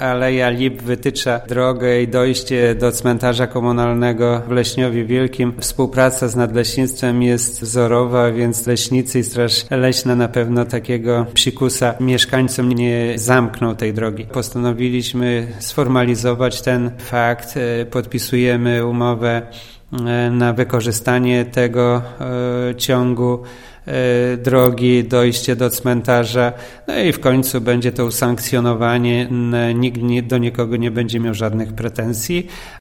Aleja Lip wytycza drogę i dojście do cmentarza komunalnego w Leśniowie Wielkim. Współpraca z nadleśnictwem jest wzorowa, więc leśnicy i Straż Leśna na pewno takiego psikusa mieszkańcom nie zamkną tej drogi. Postanowiliśmy sformalizować ten fakt. E, podpisujemy umowę na wykorzystanie tego e, ciągu E, drogi, dojście do cmentarza, no i w końcu będzie to usankcjonowanie, nikt do nikogo nie będzie miał żadnych pretensji,